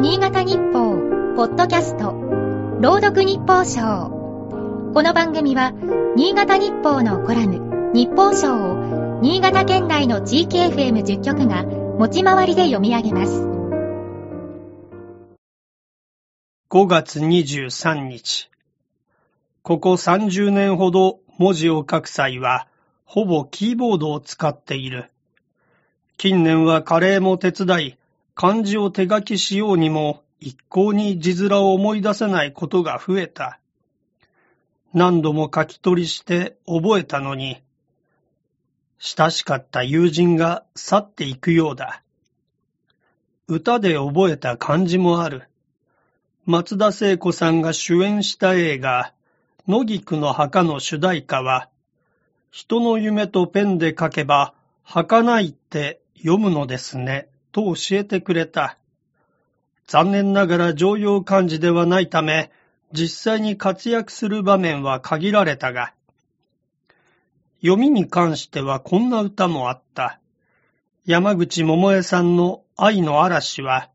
新潟日報、ポッドキャスト、朗読日報賞。この番組は、新潟日報のコラム、日報賞を、新潟県内の地域 FM10 局が、持ち回りで読み上げます。5月23日。ここ30年ほど文字を書く際は、ほぼキーボードを使っている。近年はカレーも手伝い、漢字を手書きしようにも一向に字面を思い出せないことが増えた。何度も書き取りして覚えたのに、親しかった友人が去っていくようだ。歌で覚えた漢字もある。松田聖子さんが主演した映画、野菊の墓の主題歌は、人の夢とペンで書けば、儚いって読むのですね、と教えてくれた。残念ながら常用漢字ではないため、実際に活躍する場面は限られたが、読みに関してはこんな歌もあった。山口百恵さんの愛の嵐は、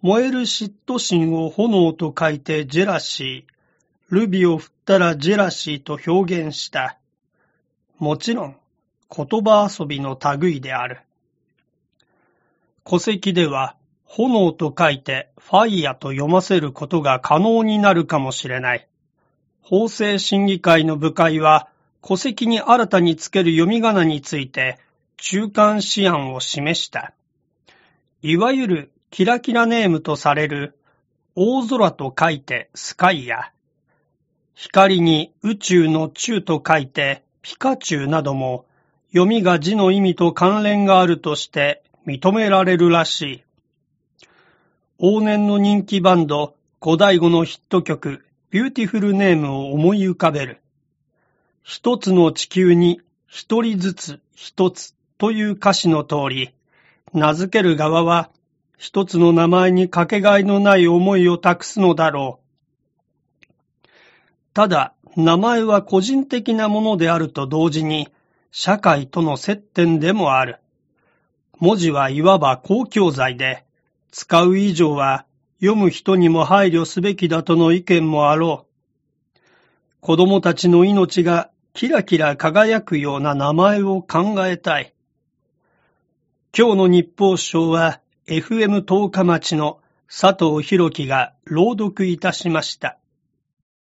燃える嫉妬心を炎と書いてジェラシー、ルビを振ったらジェラシーと表現した。もちろん、言葉遊びの類である。戸籍では、炎と書いてファイヤと読ませることが可能になるかもしれない。法制審議会の部会は、戸籍に新たにつける読み仮名について、中間試案を示した。いわゆるキラキラネームとされる、大空と書いてスカイや、光に宇宙の宙と書いてピカチュウなども、読みが字の意味と関連があるとして認められるらしい。往年の人気バンド、ゴダイゴのヒット曲、 Beautiful Name を思い浮かべる。一つの地球に一人ずつ一つという歌詞の通り、名付ける側は一つの名前にかけがえのない思いを託すのだろう。ただ、名前は個人的なものであると同時に、社会との接点でもある。文字はいわば公共財で、使う以上は読む人にも配慮すべきだとの意見もあろう。子供たちの命がキラキラ輝くような名前を考えたい。今日の日報賞は FM 十日町の佐藤博樹が朗読いたしました。